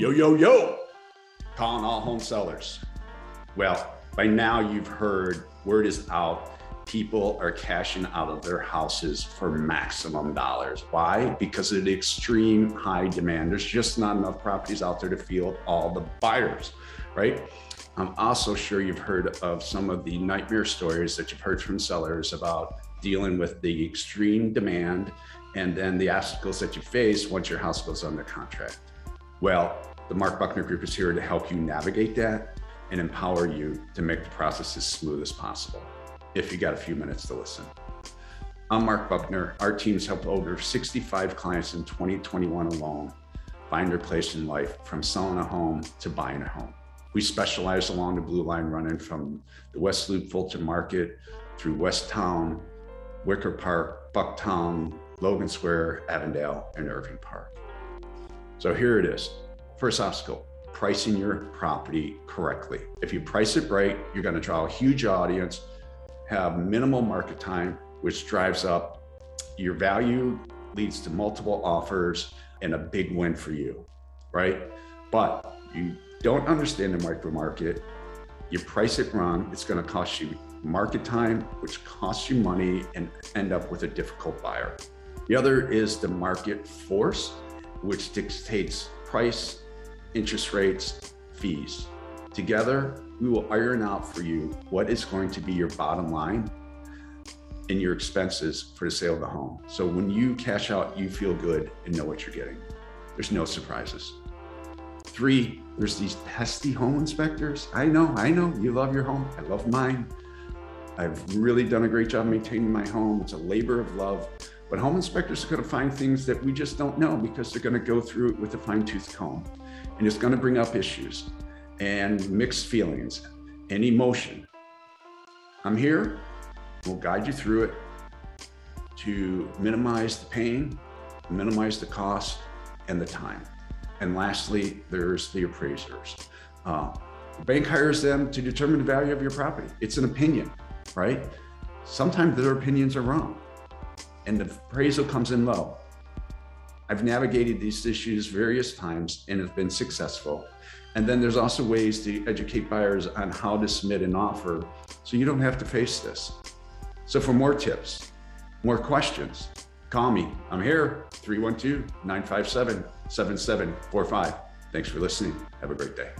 Yo, yo, yo. Calling all home sellers. Well, by now you've heard word is out. People are cashing out of their houses for maximum dollars. Why? Because of the extreme high demand. There's just not enough properties out there to field all the buyers, right? I'm also sure you've heard of some of the nightmare stories that you've heard from sellers about dealing with the extreme demand and then the obstacles that you face once your house goes under contract. Well, the Mark Buckner Group is here to help you navigate that and empower you to make the process as smooth as possible. If you got a few minutes to listen. I'm Mark Buckner. Our team has helped over 65 clients in 2021 alone find their place in life from selling a home to buying a home. We specialize along the blue line running from the West Loop Fulton Market through West Town, Wicker Park, Bucktown, Logan Square, Avondale, and Irving Park. So here it is. First obstacle, pricing your property correctly. If you price it right, you're going to draw a huge audience, have minimal market time, which drives up your value, leads to multiple offers, and a big win for you, right? But you don't understand the micro market, you price it wrong, it's going to cost you market time, which costs you money and end up with a difficult buyer. The other is the market force, which dictates price, interest rates, fees. Together, we will iron out for you what is going to be your bottom line and your expenses for the sale of the home. So when you cash out, you feel good and know what you're getting. There's no surprises. Three, there's these pesky home inspectors. I know, I know, you love your home. I love mine. I've really done a great job maintaining my home. It's a labor of love. But home inspectors are going to find things that we just don't know because they're going to go through it with a fine tooth comb. And it's going to bring up issues and mixed feelings and emotion. I'm here. We'll guide you through it to minimize the pain, minimize the cost, and the time. And lastly, there's the appraisers. Uh, the bank hires them to determine the value of your property. It's an opinion, right? Sometimes their opinions are wrong and the appraisal comes in low. I've navigated these issues various times and have been successful. And then there's also ways to educate buyers on how to submit an offer so you don't have to face this. So for more tips, more questions, call me. I'm here, 312 957 7745. Thanks for listening. Have a great day.